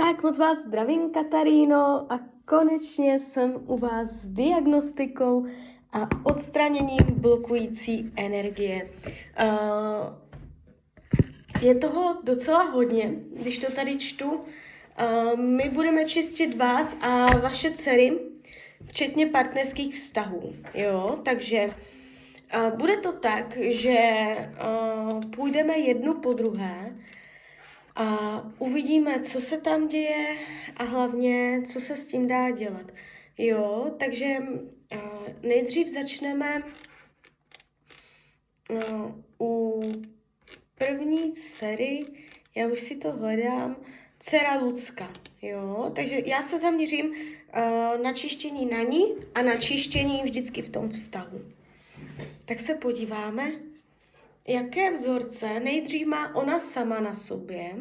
Tak moc vás zdravím, Kataríno, a konečně jsem u vás s diagnostikou a odstraněním blokující energie. Uh, je toho docela hodně, když to tady čtu. Uh, my budeme čistit vás a vaše dcery, včetně partnerských vztahů. Jo, takže uh, bude to tak, že uh, půjdeme jednu po druhé a uvidíme, co se tam děje a hlavně, co se s tím dá dělat. Jo, takže nejdřív začneme uh, u první dcery, já už si to hledám, dcera Lucka, jo, takže já se zaměřím na čištění na ní a na čištění vždycky v tom vztahu. Tak se podíváme, jaké vzorce nejdřív má ona sama na sobě.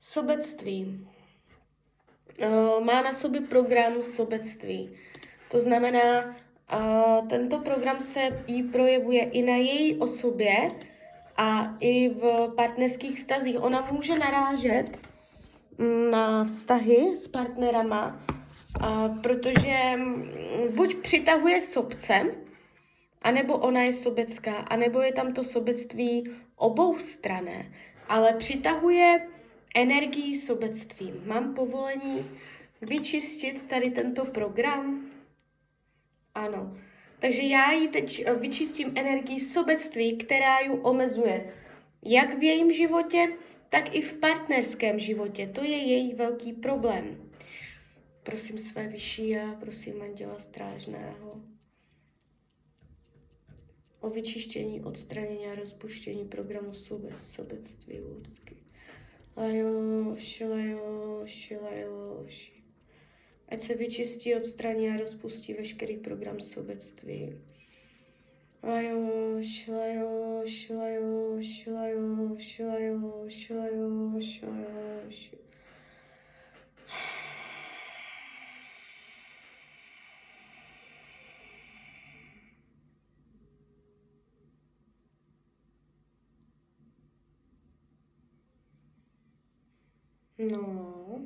Sobectví. Uh, má na sobě program sobectví. To znamená, uh, tento program se jí projevuje i na její osobě a i v partnerských vztazích. Ona může narážet na vztahy s partnerama, protože buď přitahuje sobce, anebo ona je sobecká, anebo je tam to sobectví obou strané, ale přitahuje energii sobectví. Mám povolení vyčistit tady tento program? Ano. Takže já ji teď vyčistím energii sobectví, která ji omezuje. Jak v jejím životě, tak i v partnerském životě. To je její velký problém. Prosím své vyšší a prosím anděla strážného o vyčištění, odstranění a rozpuštění programu sobec, sobectví ľudský. Lajoši, lajoši, lajoši. Ať se vyčistí, odstraní a rozpustí veškerý program sobectví. Lajoši, lajoši, lajoši, lajoši, lajoši, lajoši, lajoši. No.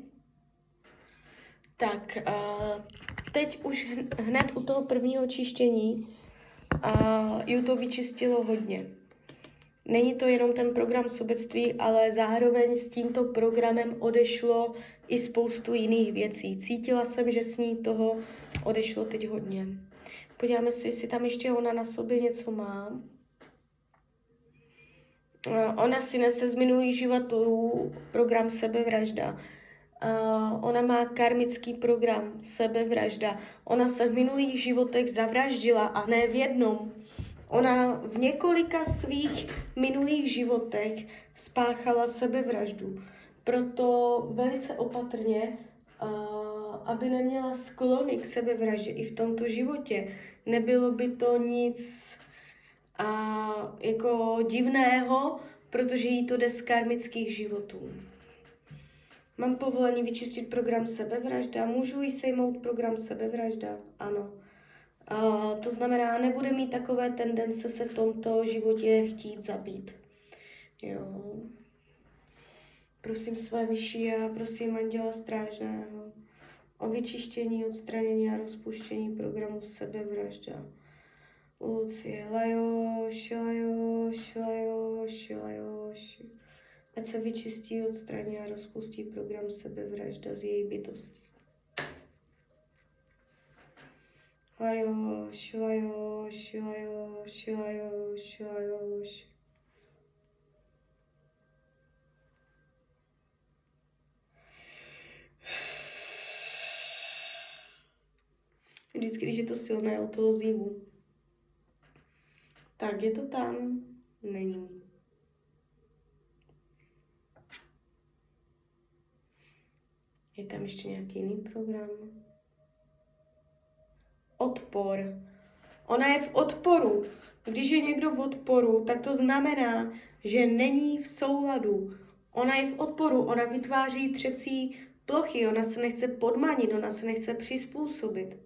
Tak, uh, teď už hned u toho prvního čištění uh, ju to vyčistilo hodně. Není to jenom ten program sobectví, ale zároveň s tímto programem odešlo i spoustu jiných věcí. Cítila jsem, že s ní toho odešlo teď hodně. Podíváme si, jestli tam ještě ona na sobě něco má. Eh, ona si nese z minulých životů program sebevražda. Uh, ona má karmický program sebevražda. Ona se v minulých životech zavraždila a ne v jednom. Ona v několika svých minulých životech spáchala sebevraždu. Proto velice opatrně, uh, aby neměla sklony k sebevraždě i v tomto životě. Nebylo by to nic a jako divného, protože jí to jde z karmických životů. Mám povolení vyčistit program sebevražda? Můžu jí sejmout program sebevražda? Ano. A to znamená, nebude mít takové tendence se v tomto životě chtít zabít. Jo. Prosím své vyšší a prosím anděla strážného o vyčištění, odstranění a rozpuštění programu sebevražda. Lucie, lajoši, lajoši, lajoši, lajoši. Ať se vyčistí, odstraní a rozpustí program sebevražda z její bytosti. Lajoši, lajoši, lajoši, lajoši, lajoši. Vždycky, když je to silné od toho zívu, tak je to tam? Není. Je tam ještě nějaký jiný program? Odpor. Ona je v odporu. Když je někdo v odporu, tak to znamená, že není v souladu. Ona je v odporu, ona vytváří třecí plochy, ona se nechce podmanit, ona se nechce přizpůsobit.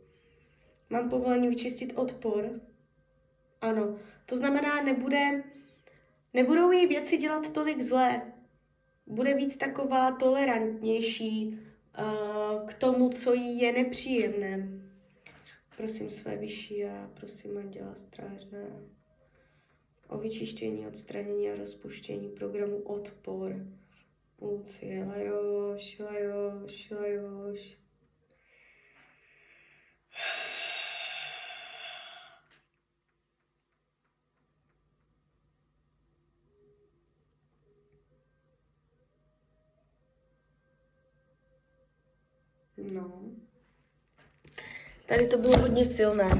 Mám povolení vyčistit odpor? Ano, to znamená, nebude, nebudou jí věci dělat tolik zlé. Bude víc taková tolerantnější uh, k tomu, co jí je nepříjemné. Prosím své vyšší a prosím Anděla Strážné o vyčištění, odstranění a rozpuštění programu Odpor. Lucie, lajoš, lajoš, lajoš. No. Tady to bylo hodně silné.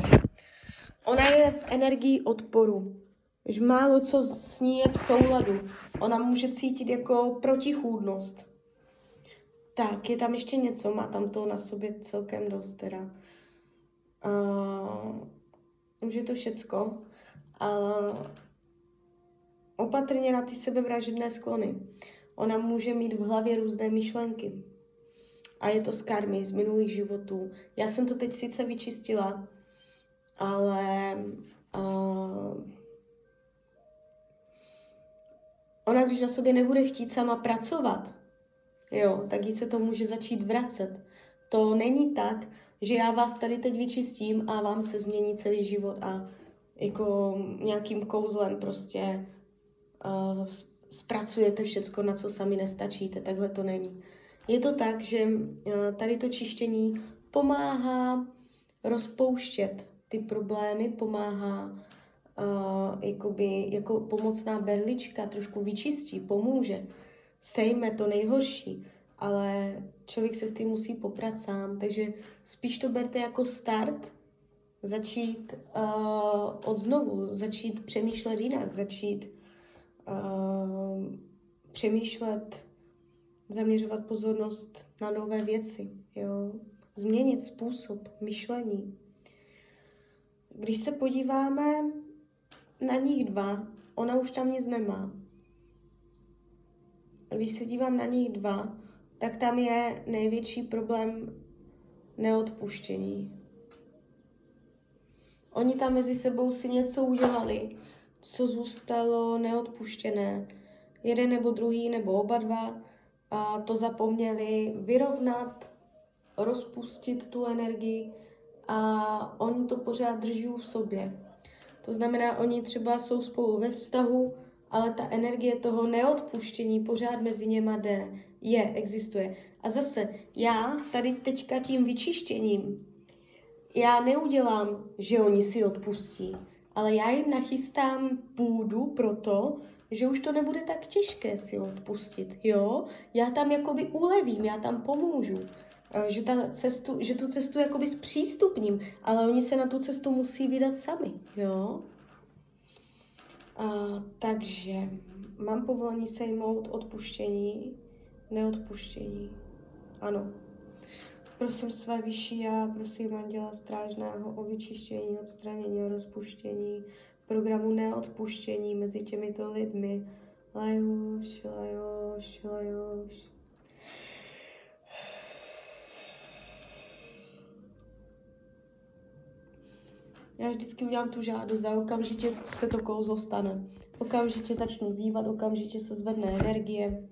Ona je v energii odporu. Už málo co s ní je v souladu. Ona může cítit jako protichůdnost. Tak, je tam ještě něco, má tam to na sobě celkem dost teda. Uh, už je to všecko, ale opatrně na ty sebevražedné sklony. Ona může mít v hlavě různé myšlenky. A je to z karmy, z minulých životů. Já jsem to teď sice vyčistila, ale uh, ona, když na sobě nebude chtít sama pracovat, jo, tak jí se to může začít vracet. To není tak, že já vás tady teď vyčistím a vám se změní celý život a jako nějakým kouzlem prostě uh, zpracujete všecko, na co sami nestačíte. Takhle to není. Je to tak, že uh, tady to čištění pomáhá rozpouštět ty problémy, pomáhá uh, jakoby, jako pomocná berlička, trošku vyčistí, pomůže, sejme to nejhorší, ale člověk se s tím musí poprat sám, takže spíš to berte jako start, začít uh, od znovu, začít přemýšlet jinak, začít uh, přemýšlet, zaměřovat pozornost na nové věci, jo? změnit způsob myšlení. Když se podíváme na nich dva, ona už tam nic nemá. Když se dívám na nich dva, tak tam je největší problém neodpuštění. Oni tam mezi sebou si něco udělali, co zůstalo neodpuštěné. Jeden nebo druhý nebo oba dva to zapomněli vyrovnat, rozpustit tu energii a oni to pořád drží v sobě. To znamená, oni třeba jsou spolu ve vztahu, ale ta energie toho neodpuštění pořád mezi něma jde, je, existuje. A zase, já tady teďka tím vyčištěním, já neudělám, že oni si odpustí, ale já jim nachystám půdu pro to, že už to nebude tak těžké si odpustit, jo? Já tam jakoby ulevím, já tam pomůžu. Eh, že, ta cestu, že tu cestu jakoby zpřístupním, ale oni se na tu cestu musí vydat sami, jo? A, takže mám povolení sejmout odpuštění, neodpuštění. Ano. Prosím své vyšší já, prosím Anděla Strážného o vyčištění, odstranění a rozpuštění programu neodpuštění mezi těmito lidmi. Lajoš, lajoš, lajoš. Já vždycky udělám tu žádost a okamžitě se to kouzlo stane. Okamžitě začnu zývat, okamžitě se zvedne energie.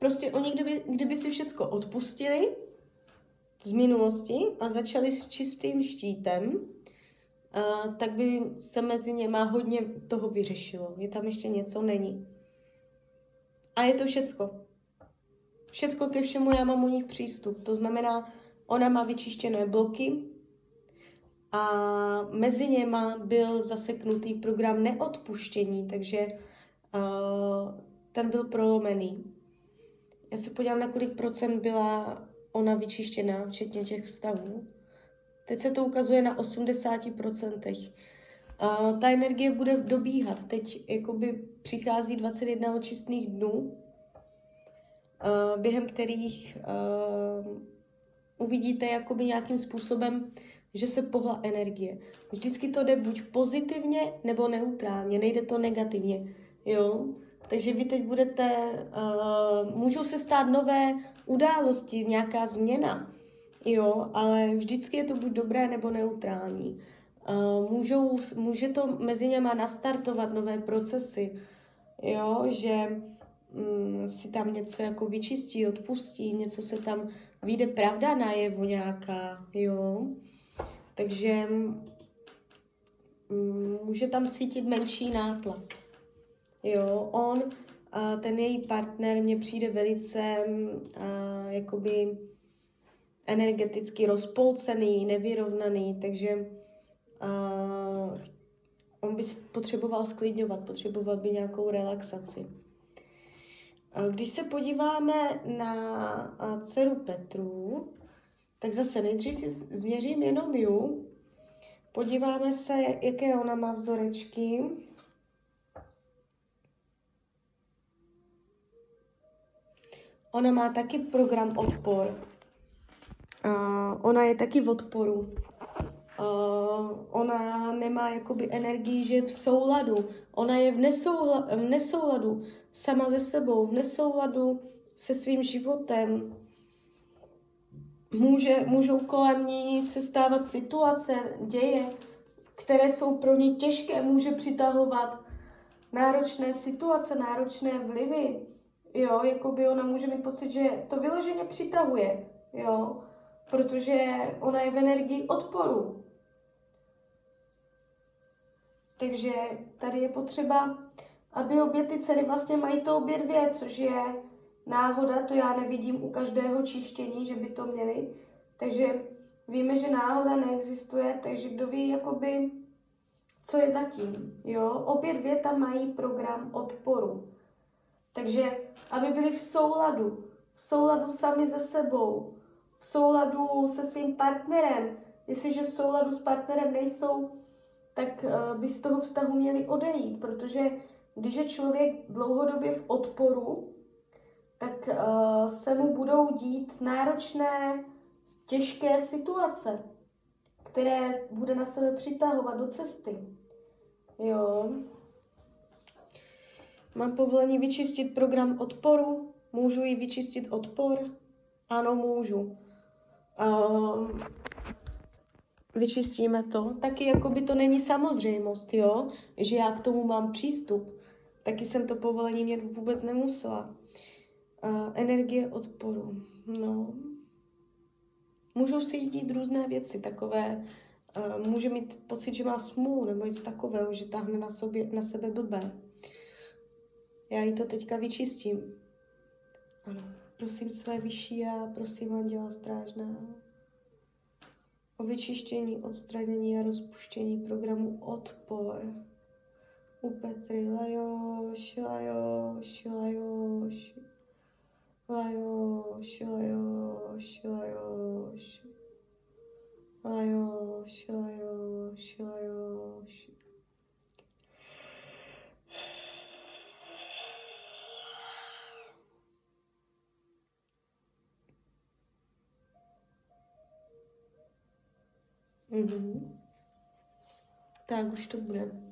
Prostě oni, kdyby, kdyby si všechno odpustili z minulosti a začali s čistým štítem, uh, tak by se mezi něma hodně toho vyřešilo. Je tam ještě něco? Není. A je to všecko. Všecko ke všemu já mám u nich přístup. To znamená, ona má vyčištěné bloky a mezi něma byl zaseknutý program neodpuštění, takže uh, ten byl prolomený. Já se podívám, na kolik procent byla ona vyčištěná, včetně těch vztahů. Teď se to ukazuje na 80%. Uh, ta energie bude dobíhat. Teď jakoby přichází 21 očistných dnů, Eh, během kterých uh, uvidíte jakoby nějakým způsobem, že se pohla energie. Vždycky to jde buď pozitivně, nebo neutrálně, nejde to negativně. Jo? Takže vy teď budete, uh, můžou se stát nové události, nějaká změna, jo, ale vždycky je to buď dobré nebo neutrální. Uh, můžou, může to mezi něma nastartovat nové procesy, jo, že um, si tam něco jako vyčistí, odpustí, něco se tam vyjde pravda najevo nějaká, jo. Takže um, může tam cítit menší nátlak. Jo, on, ten její partner, mně přijde velice a, jakoby energeticky rozpolcený, nevyrovnaný, takže on by potřeboval sklidňovat, potřeboval by nějakou relaxaci. Když se podíváme na dceru Petru, tak zase nejdřív si změřím jenom ju, podíváme se, jaké ona má vzorečky, Ona má taky program odpor. Uh, ona je taky v odporu. Uh, ona nemá jakoby energii, že je v souladu. Ona je v, v nesouladu sama ze sebou, v nesouladu se svým životem. Může, můžou kolem ní se stávat situace, děje, které jsou pro ní těžké, může přitahovat náročné situace, náročné vlivy jo, jako by ona může mít pocit, že to vyloženě přitahuje, jo, protože ona je v energii odporu. Takže tady je potřeba, aby obě ty dcery vlastně mají to obě dvě, což je náhoda, to já nevidím u každého čištění, že by to měli. Takže víme, že náhoda neexistuje, takže kdo ví, jakoby, co je zatím. Jo? Obě dvě tam mají program odporu. Takže aby byli v souladu, v souladu sami se sebou, v souladu se svým partnerem. Jestliže v souladu s partnerem nejsou, tak uh, by z toho vztahu měli odejít, protože když je člověk dlouhodobě v odporu, tak uh, se mu budou dít náročné, těžké situace, které bude na sebe přitahovat do cesty. Jo. Mám povolení vyčistit program odporu? Můžu ji vyčistit odpor? Ano, můžu. Uh, vyčistíme to. Taky jako by to není samozřejmost, jo? Že já k tomu mám přístup. Taky jsem to povolení mít vůbec nemusela. Uh, energie odporu. No. Můžou se jí dít různé věci, takové, uh, může mít pocit, že má smůlu nebo něco takového, že tahne na, sobě, na sebe blbé. Já jí to teďka vyčistím. Ano, prosím své vyšší a prosím Anděla Strážná o vyčištění, odstranění a rozpuštění programu Odpor. U Petry Lajoš, Lajoš, Lajoš, Lajoš, Lajoš, Lajoš, Lajoš, Lajoš, Lajoš. Mhm. Tak už to bude.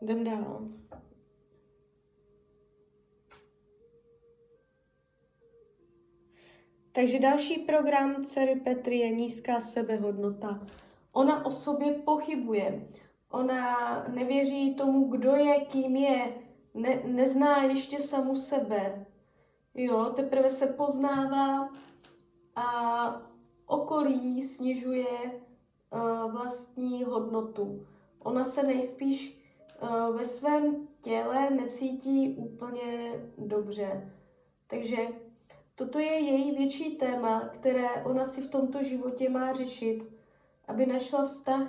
Jdem dál. Takže další program dcery Petry je nízká sebehodnota. Ona o sobě pochybuje. Ona nevěří tomu, kdo je, kým je. Ne, nezná ještě samu sebe. Jo, teprve se poznává a okolí snižuje uh, vlastní hodnotu. Ona se nejspíš uh, ve svém těle necítí úplně dobře. Takže toto je její větší téma, které ona si v tomto životě má řešit, aby našla vztah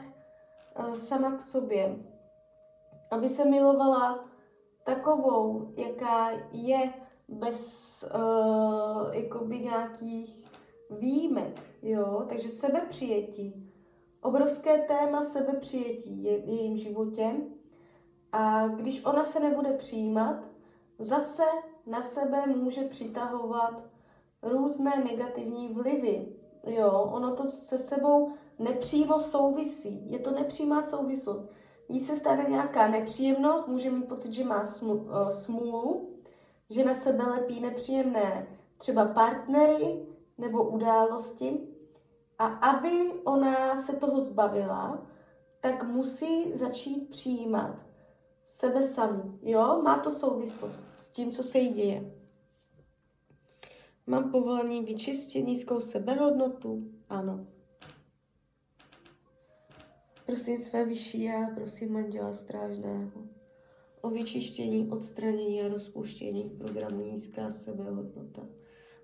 uh, sama k sobě. Aby se milovala takovou, jaká je, bez uh, jakoby nějakých výjimek, jo, takže sebepřijetí. Obrovské téma sebepřijetí je v jejím životě a když ona se nebude přijímat, zase na sebe může přitahovat různé negativní vlivy. Jo, ono to se sebou nepřímo souvisí. Je to nepřímá souvislost. Jí se stane nějaká nepříjemnost, může mít pocit, že má eh, smůlu, že na sebe lepí nepříjemné třeba partnery nebo události. A aby ona se toho zbavila, tak musí začít přijímat sebe samu. Jo, má to souvislost s tím, co se jí děje. Mám povolení vyčistit nízkou sebehodnotu? Ano. Prosím své vyšší já, prosím manžela strážného o vyčištění, odstranění a rozpuštění programu nízká sebehodnota.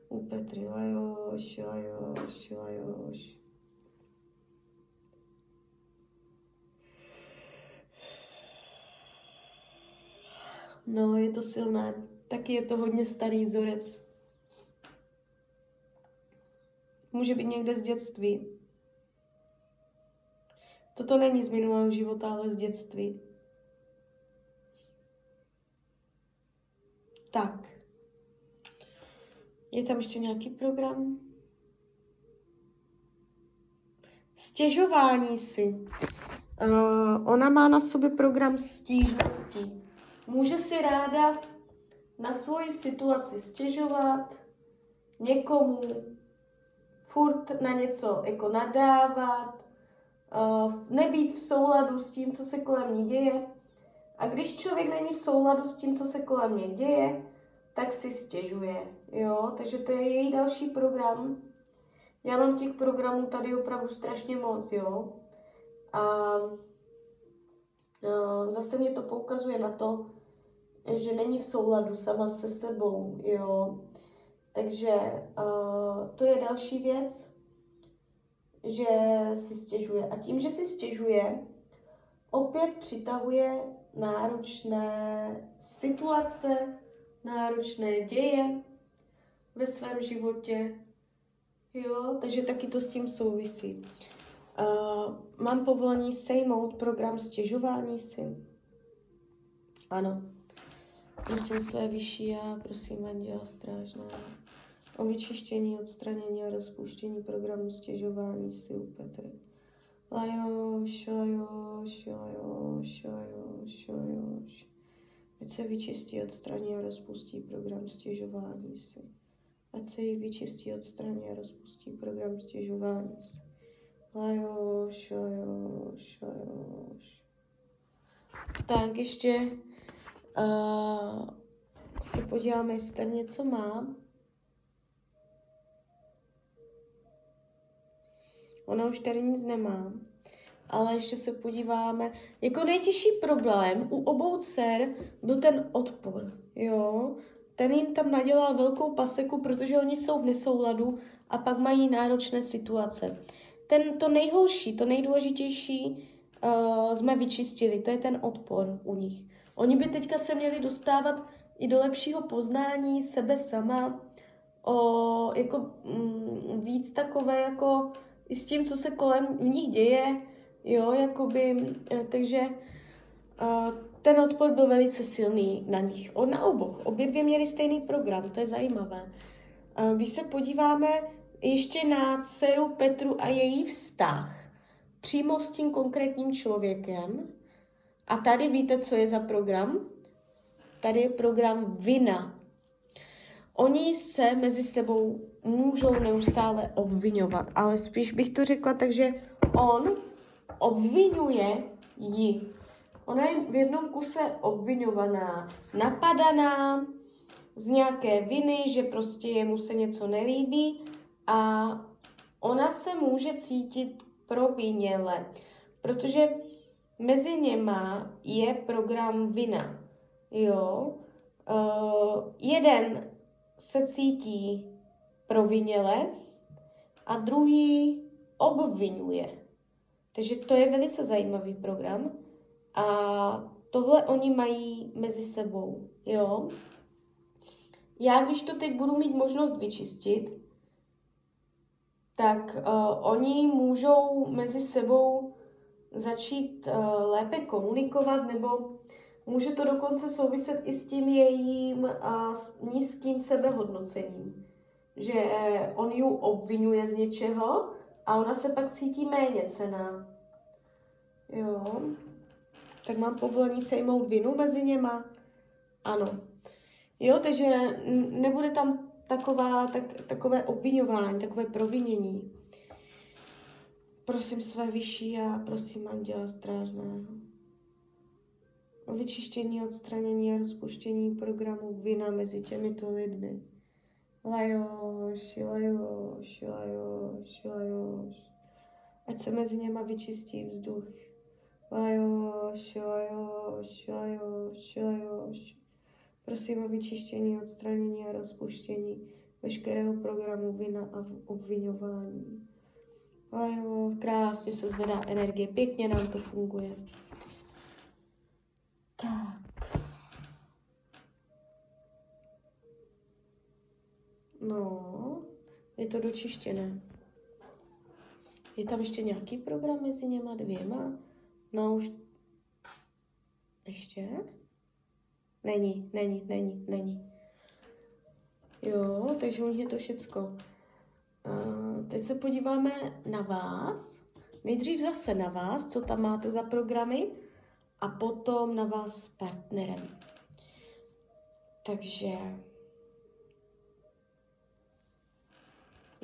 U Petry Lajoš, Lajoš, Lajoš. No, je to silné. Taky je to hodně starý vzorec. Může být někde z dětství. Toto není z minulého života, ale z dětství. Tak. Je tam ještě nějaký program? Stěžování si. Uh, ona má na sobě program stížností. Může si ráda na svoji situaci stěžovat někomu, furt na něco jako nadávat, uh, nebýt v souladu s tím, co se kolem ní děje. A když člověk není v souladu s tím, co se kolem něj děje, tak si stěžuje. Jo? Takže to je její další program. Já mám těch programů tady opravdu strašně moc, jo. A uh, zase mě to poukazuje na to, že není v souladu sama se sebou, jo. Takže uh, to je další věc, že si stěžuje. A tím, že si stěžuje, opět přitahuje náročné situace, náročné děje ve svém životě. Jo, takže taky to s tím souvisí. Uh, mám povolení sejmout program stěžování si? Ano. Prosím své vyšší já, prosím anděla strážná o vyčištění, odstranění a rozpuštění programu stěžování si u Petry. Lajoš, lajoš, se vyčistí, odstraní a rozpustí program stěžování si. Ať se jí vyčistí, odstraní a rozpustí program stěžování si. Lajoš, lajoš, lajoš. Tak ještě uh, se podíváme, jestli tady něco mám. Ona už tady nic nemá. Ale ještě se podíváme. Jako nejtěžší problém u obou dcer byl ten odpor, jo. Ten jim tam nadělal velkou paseku, protože oni jsou v nesouladu a pak mají náročné situace. Ten, to nejhorší, to nejdůležitější uh, jsme vyčistili, to je ten odpor u nich. Oni by teďka se měli dostávat i do lepšího poznání sebe sama, o, jako mm, víc takové jako i s tím, co se kolem nich děje, jo, jakoby, eh, takže uh, ten odpor byl velice silný na nich. O, na oboch. Obě dvě měly stejný program, to je zajímavé. Uh, když se podíváme ještě na dceru Petru a její vztah přímo s tím konkrétním člověkem, a tady víte, co je za program? Tady je program vina. Oni se mezi sebou můžou neustále obvinovat, ale spíš bych to řekla tak, že on obvinuje ji. Ona je v jednom kuse obvinovaná, napadaná z nějaké viny, že prostě jemu se něco nelíbí a ona se může cítit proviněle, protože mezi něma je program vina. Jo? Uh, jeden se cítí proviněle a druhý obvinuje. Takže to je velice zajímavý program a tohle oni mají mezi sebou, jo. Já, když to teď budu mít možnost vyčistit, tak uh, oni můžou mezi sebou začít uh, lépe komunikovat, nebo může to dokonce souviset i s tím jejím uh, nízkým sebehodnocením. Že on ji obvinuje z něčeho A ona se pak cítí méně cená. Jo. Tak mám povolení sejmout vinu mezi něma? Ano. Jo, takže nebude tam taková, tak, takové obvinování, takové provinění. Prosím své vyšší a prosím anděla strážného. O vyčištění, odstranění a rozpuštění programu vina mezi těmito lidmi. Lajoš, lajoš, lajoš, lajoš. Ať se mezi něma vyčistí vzduch. Lajoš, lajoš, lajoš, lajoš. Prosím o vyčištění, odstranění a rozpuštění veškerého programu vina a obvinování. A jo, krásně se zvedá energie, pěkně nám to funguje. Tak. No, je to dočištěné. Je tam ještě nějaký program mezi něma dvěma? No už... Ještě? Není, není, není, není. Jo, takže už je to všecko. Uh, teď se podíváme na vás. Nejdřív zase na vás, co tam máte za programy, a potom na vás s partnerem. Takže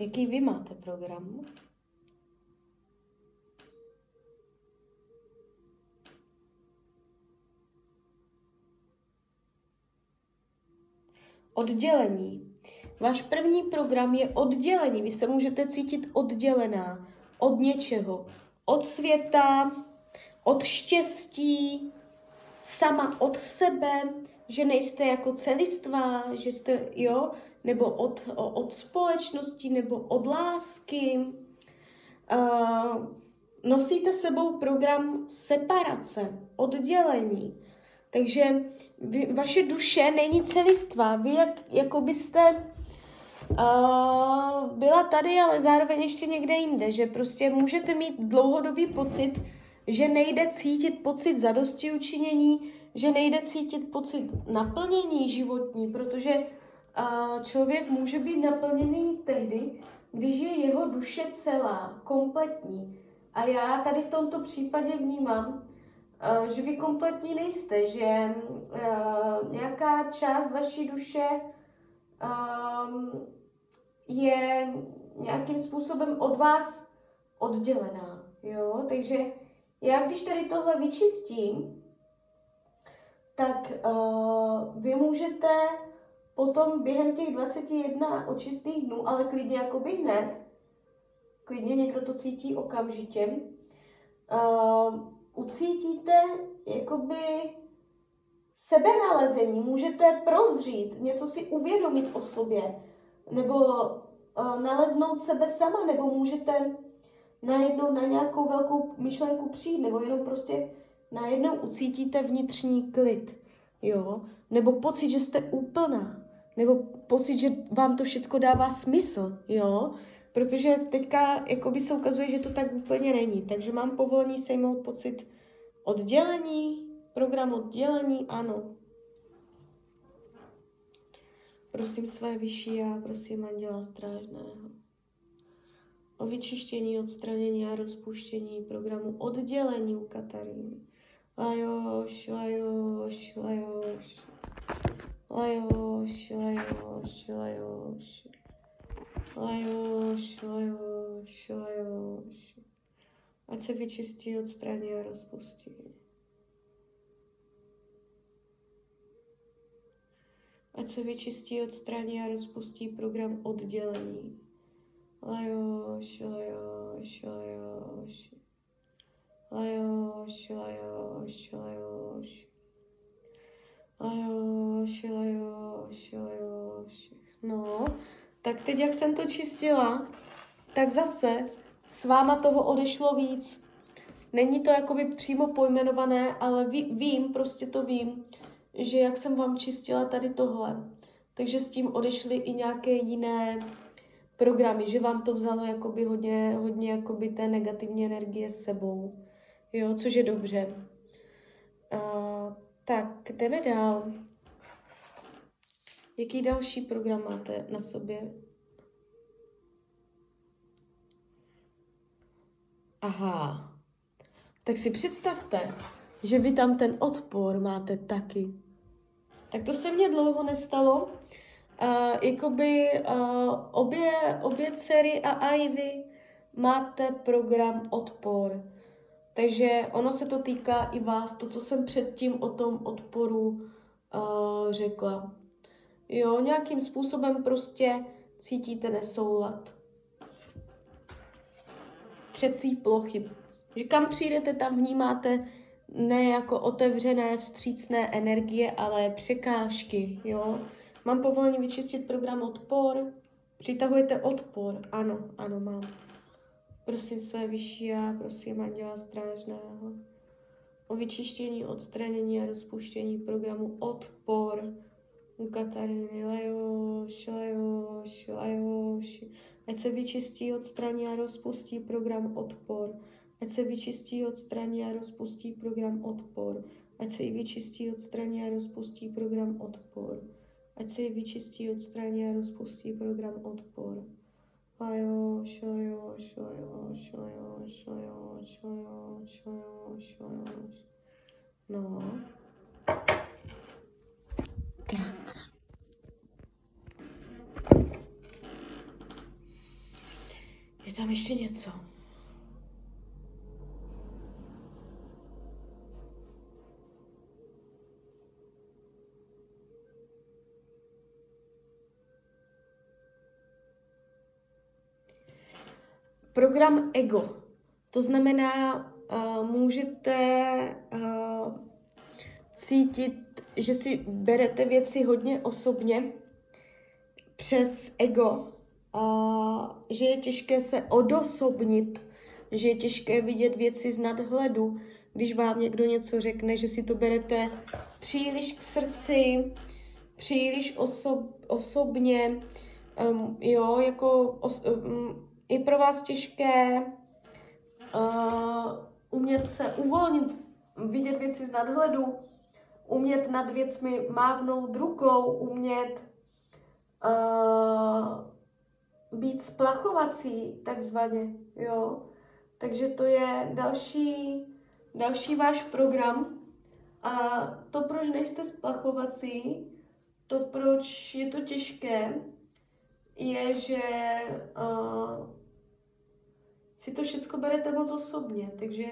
jaký vy máte program? Oddělení. Váš první program je oddělení. Vy se můžete cítit oddělená od něčeho. Od světa, od štěstí, sama od sebe, že nejste jako celistvá, že jste, jo, nebo od, od společnosti, nebo od lásky. Uh, nosíte sebou program separace, oddělení. Takže vy, vaše duše není celistvá. Vy jak, jako byste uh, byla tady, ale zároveň ještě někde jinde. Že prostě můžete mít dlouhodobý pocit, že nejde cítit pocit zadosti učinění, že nejde cítit pocit naplnění životní, protože člověk může být naplněný tehdy, když je jeho duše celá, kompletní. A já tady v tomto případě vnímám, že vy kompletní nejste, že nějaká část vaší duše je nějakým způsobem od vás oddělená. Jo? Takže já když tady tohle vyčistím, tak vy můžete potom během těch 21 očistných dnů, ale klidně jako by hned, klidně někdo to cítí okamžitě, uh, ucítíte jakoby sebenalezení, můžete prozřít, něco si uvědomit o sobě, nebo uh, naleznout sebe sama, nebo můžete najednou na nějakou velkou myšlenku přijít, nebo jenom prostě najednou ucítíte vnitřní klid, jo, nebo pocit, že jste úplná, nebo pocit, že vám to všechno dává smysl, jo, protože teďka jakoby se ukazuje, že to tak úplně není, takže mám povolení sejmout pocit oddělení, program oddělení, ano. Prosím své vyšší a prosím anděla strážného o vyčištění, odstranění a rozpuštění programu oddělení u Kataríny. Lajoš, lajoš, lajoš. Lajoš, lajoš, lajoš. Lajoš, lajoš, lajoš. Ať se vyčistí, odstraní a rozpustí. Ať se vyčistí, odstraní a rozpustí program oddělení. Lajoš, lajoš, lajoš. Lajoš, lajoš, lajoš. Lajoš, lajoš, lajoš. No, tak teď, jak jsem to čistila, tak zase s váma toho odešlo víc. Není to jakoby přímo pojmenované, ale ví, vím, prostě to vím, že jak jsem vám čistila tady tohle, takže s tím odešly i nějaké jiné programy, že vám to vzalo jakoby hodně, hodně jakoby té negativní energie s sebou. Jo, což je dobře. Uh, tak, jdeme dál. Jaký další program máte na sobě? Aha. Tak si představte, že vy tam ten odpor máte taky. Tak to se mně dlouho nestalo. Uh, jakoby uh, obě, obě dcery a Ivy máte program odpor. Takže ono se to týká i vás, to, co jsem předtím o tom odporu uh, řekla. Jo, nějakým způsobem prostě cítíte nesoulad. Třecí plochy. Že kam přijdete, tam vnímáte ne jako otevřené, vstřícné energie, ale překážky, jo. Mám povolení vyčistit program odpor. Přitahujete odpor. Ano, ano, mám. Prosím své vyšší já, prosím Anděla Strážného o vyčištění, odstranění a rozpuštění programu Odpor u Katariny Lajoš, Lajoš, Lajoš. Ať se vyčistí, odstraní a rozpustí program Odpor. Ať se vyčistí, odstraní a rozpustí program Odpor. Ať se i vyčistí, odstraní a rozpustí program Odpor. Ať se i vyčistí, odstraní a rozpustí program Odpor. Lajoš, lajoš, lajoš, lajoš, lajoš, lajoš, lajoš, lajoš. No. Tak. Je tam ještě něco. Program ego. To znamená, uh, můžete uh, cítit, že si berete věci hodně osobně přes ego, uh, že je těžké se odosobnit, že je těžké vidět věci z nadhledu, když vám někdo něco řekne, že si to berete příliš k srdci, příliš osob, osobně, um, jo, jako os, um, je pro vás těžké uh, umět se uvolnit, vidět věci z nadhledu, umět nad věcmi mávnout rukou, umět uh, být splachovací, takzvaně, jo. Takže to je další, další váš program. A to, proč nejste splachovací, to, proč je to těžké, je, že uh, si to všechno berete moc osobně, takže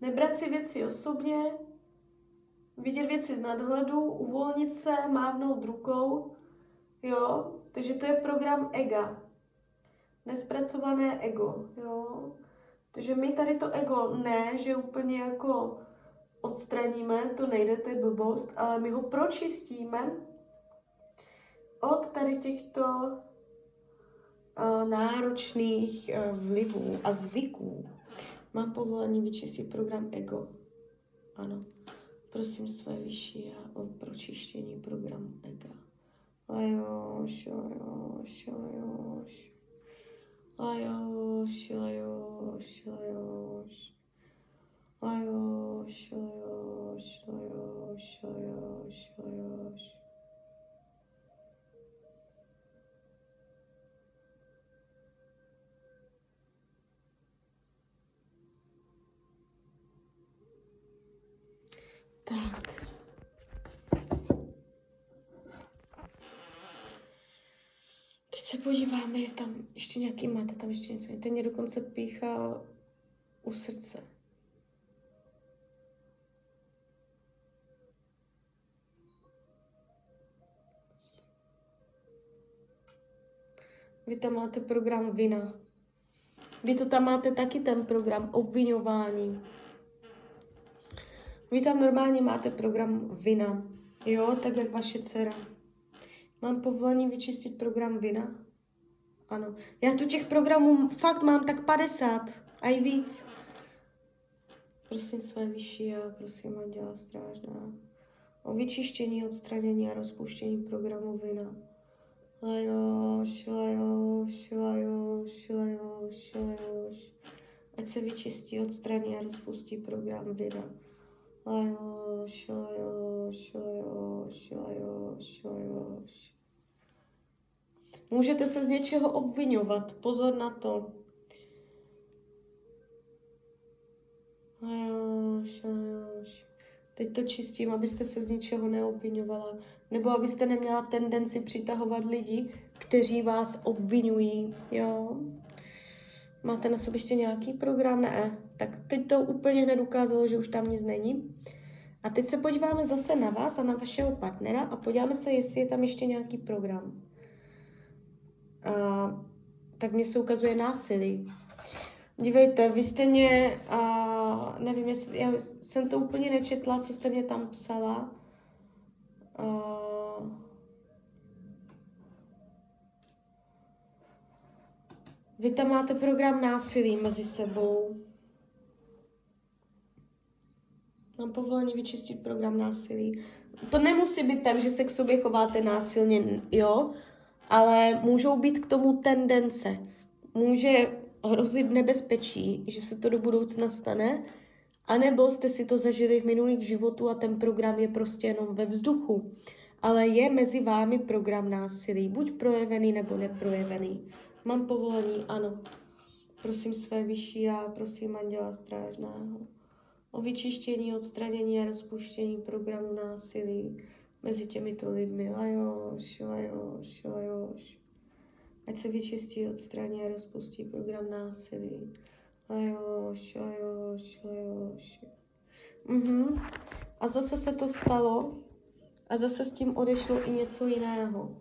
nebrat si věci osobně, vidět věci z nadhledu, uvolnit se, mávnout rukou, jo, takže to je program ega, nespracované ego, jo. Takže my tady to ego ne, že úplně jako odstraníme, to nejde, to je blbost, ale my ho pročistíme od tady těchto náročných e, vlivů a zvyků mám povolení vyčistit program ego. Ano. Prosím své vyšší a o pročištění programu ega. Lajoš, lajoš, lajoš. Lajoš, lajoš, lajoš. Lajoš, lajoš, lajoš, lajoš, lajoš. Tak. Teď se podíváme, je tam ještě nějaký, máte tam ještě něco. Ten mě dokonce píchá u srdce. Vy tam máte program vina. Vy to tam máte taky ten program obvinování. Vy tam normálně máte program Vina, jo, tak jak vaše dcera. Mám povolení vyčistit program Vina? Ano. Já tu těch programů fakt mám tak 50 a i víc. Prosím své vyšší a prosím Anděla Strážná o vyčištění, odstranění a rozpuštění programu Vina. Lajoš, lajoš, lajoš, lajoš, lajoš. Ať se vyčistí, odstraní a rozpustí program Vina. Můžete se z něčeho obvinovat, pozor na to. Teď to čistím, abyste se z ničeho neobvinovala. Nebo abyste neměla tendenci přitahovat lidi, kteří vás obvinují, jo. Máte na sobě ještě nějaký program? Ne. Tak teď to úplně hned ukázalo, že už tam nic není. A teď se podíváme zase na vás a na vašeho partnera a podíváme se, jestli je tam ještě nějaký program. A, tak mě se ukazuje násilí. Dívejte, vy jste mě, a, nevím, jestli, já jsem to úplně nečetla, co jste mě tam psala. A, vy tam máte program násilí mezi sebou. Mám povolení vyčistit program násilí. To nemusí být tak, že se k sobě chováte násilně, jo, ale můžou být k tomu tendence. Může hrozit nebezpečí, že se to do budoucna stane, anebo jste si to zažili v minulých životů a ten program je prostě jenom ve vzduchu. Ale je mezi vámi program násilí, buď projevený nebo neprojevený. Mám povolení, ano. Prosím své vyšší a prosím Anděla Strážného o vyčištění, odstranění a rozpuštění programu násilí mezi těmito lidmi. Lajoš, lajoš, lajoš. Ať se vyčistí, odstraní a rozpustí program násilí. Lajoš, lajoš, lajoš. Mhm. A zase se to stalo a zase s tím odešlo i něco jiného.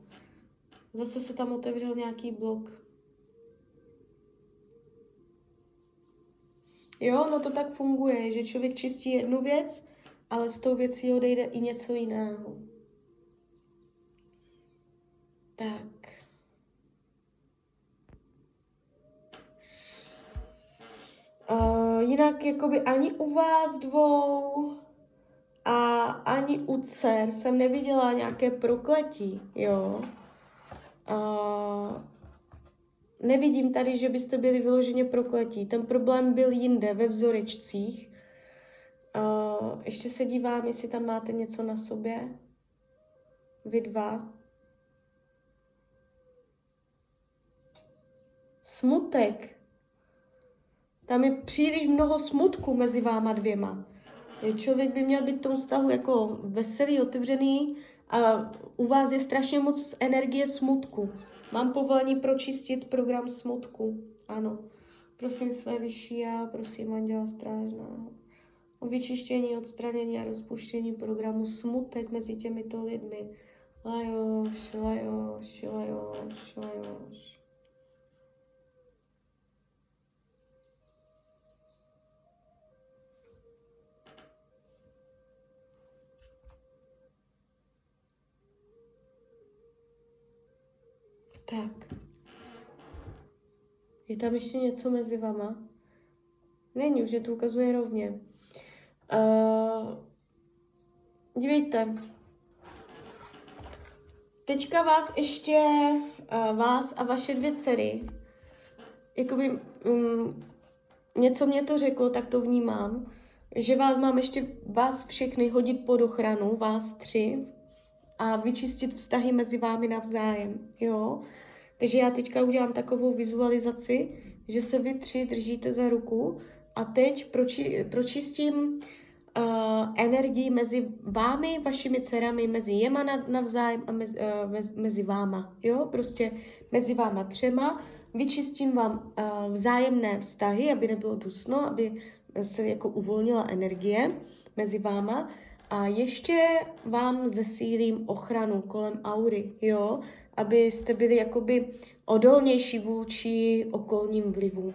Zase se tam otevřel nějaký blok. Jo, no to tak funguje, že člověk čistí jednu věc, ale z tou věcí odejde i něco jiného. Tak. Uh, jinak jakoby ani u vás dvou a ani u dcer jsem neviděla nějaké prokletí, jo. Uh, nevidím tady, že byste byli vyloženě prokletí. Ten problém byl jinde, ve vzorečcích. Uh, ještě se dívám, jestli tam máte něco na sobě. Vy dva. Smutek. Tam je příliš mnoho smutku mezi váma dvěma. Člověk by měl být v tom vztahu jako veselý, otevřený a u vás je strašně moc energie smutku. Mám povolení pročistit program smutku. Ano. Prosím své vyšší já, prosím Anděla Strážného o vyčištění, odstranění a rozpuštění programu smutek mezi těmito lidmi. Lajoš, lajoš, lajoš, lajoš. Tak. Je tam ještě něco mezi vama? Není, už je to ukazuje rovně. Uh, dívejte. Teďka vás ještě, uh, vás a vaše dvě dcery, jakoby um, něco mě to řeklo, tak to vnímám, že vás mám ještě, vás všechny hodit pod ochranu, vás tři, a vyčistit vztahy mezi vámi navzájem, jo. Takže já teďka udělám takovou vizualizaci, že se vy tři držíte za ruku a teď proči, pročistím uh, energii mezi vámi, vašimi dcerami, mezi jema navzájem a mezi, uh, mezi, mezi váma, jo, prostě mezi váma třema, vyčistím vám uh, vzájemné vztahy, aby nebylo dusno, aby se jako uvolnila energie mezi váma a ještě vám zesílím ochranu kolem aury, jo, abyste byli jakoby odolnější vůči okolním vlivům.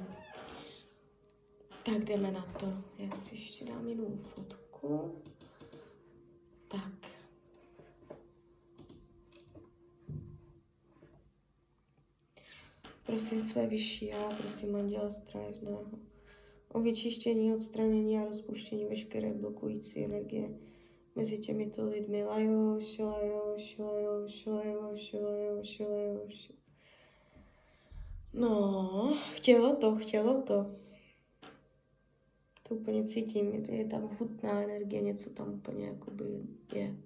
Tak jdeme na to. Já si ještě dám jinou fotku. Tak. Prosím své vyšší já, prosím Anděla Strážného o vyčištění, odstranění a rozpuštění veškeré blokující energie mezi těmito lidmi. Lajoš, lajoš, lajoš, lajoš, lajoš, lajoš. No, chtělo to, chtělo to. To úplně cítím, je, je tam hutná energie, něco tam úplně jakoby je.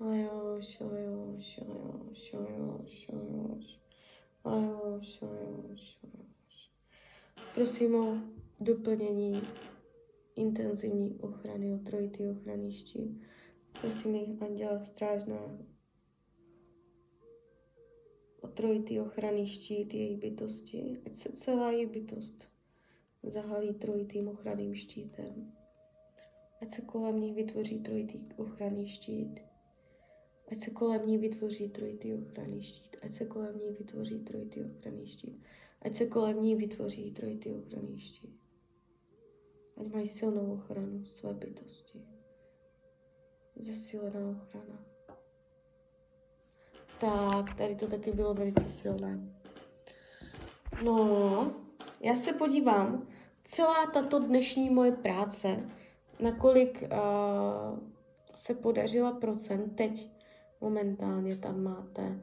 Lajoš, lajoš, lajoš, lajoš, lajoš, lajoš, lajoš, lajoš. Prosím o doplnění intenzivní ochrany, o trojitý ochranný štít. Prosím ji, Anděla Strážná, o trojitý ochranný štít její bytosti, ať se celá její bytost zahalí trojitým ochranným štítem. Ať se kolem ní vytvoří trojitý ochranný štít. Ať se kolem ní vytvoří trojitý ochranný štít. Ať se kolem ní vytvoří trojitý ochranný štít. Ať se kolem ní vytvoří trojitý ochranný štít. Ať mají silnou ochranu své bytosti. Zesílená ochrana. Tak, tady to taky bylo velice silné. No, já se podívám, celá tato dnešní moje práce, nakolik uh, se podařila procent, teď momentálně tam máte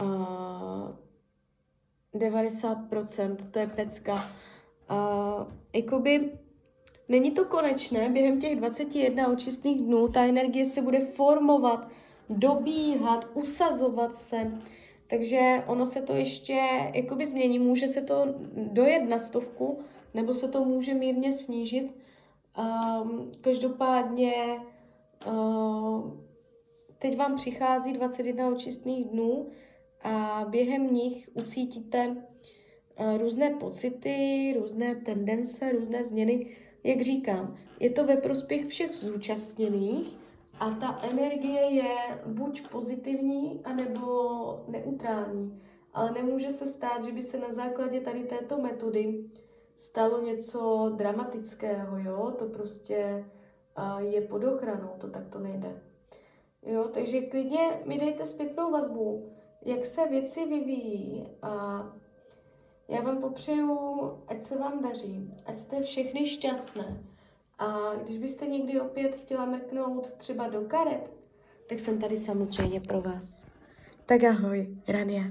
uh, 90%, to je pecka. Uh, jakoby není to konečné, během těch 21 očistných dnů ta energie se bude formovat, dobíhat, usazovat se, takže ono se to ještě jakoby změní, může se to dojet na stovku, nebo se to může mírně snížit. Um, každopádně uh, teď vám přichází 21 očistných dnů a během nich ucítíte uh, různé pocity, různé tendence, různé změny. Jak říkám, je to ve prospěch všech zúčastněných, a ta energie je buď pozitivní, anebo neutrální. Ale nemůže se stát, že by se na základě tady této metody stalo něco dramatického, jo? To prostě uh, je pod ochranou, to tak to nejde. Jo, takže klidně mi dejte zpětnou vazbu, jak se věci vyvíjí a já vám popřeju, ať se vám daří, ať jste všechny šťastné, a když byste někdy opět chtěla mrknout třeba do karet, tak jsem tady samozřejmě pro vás. Tak ahoj, Rania.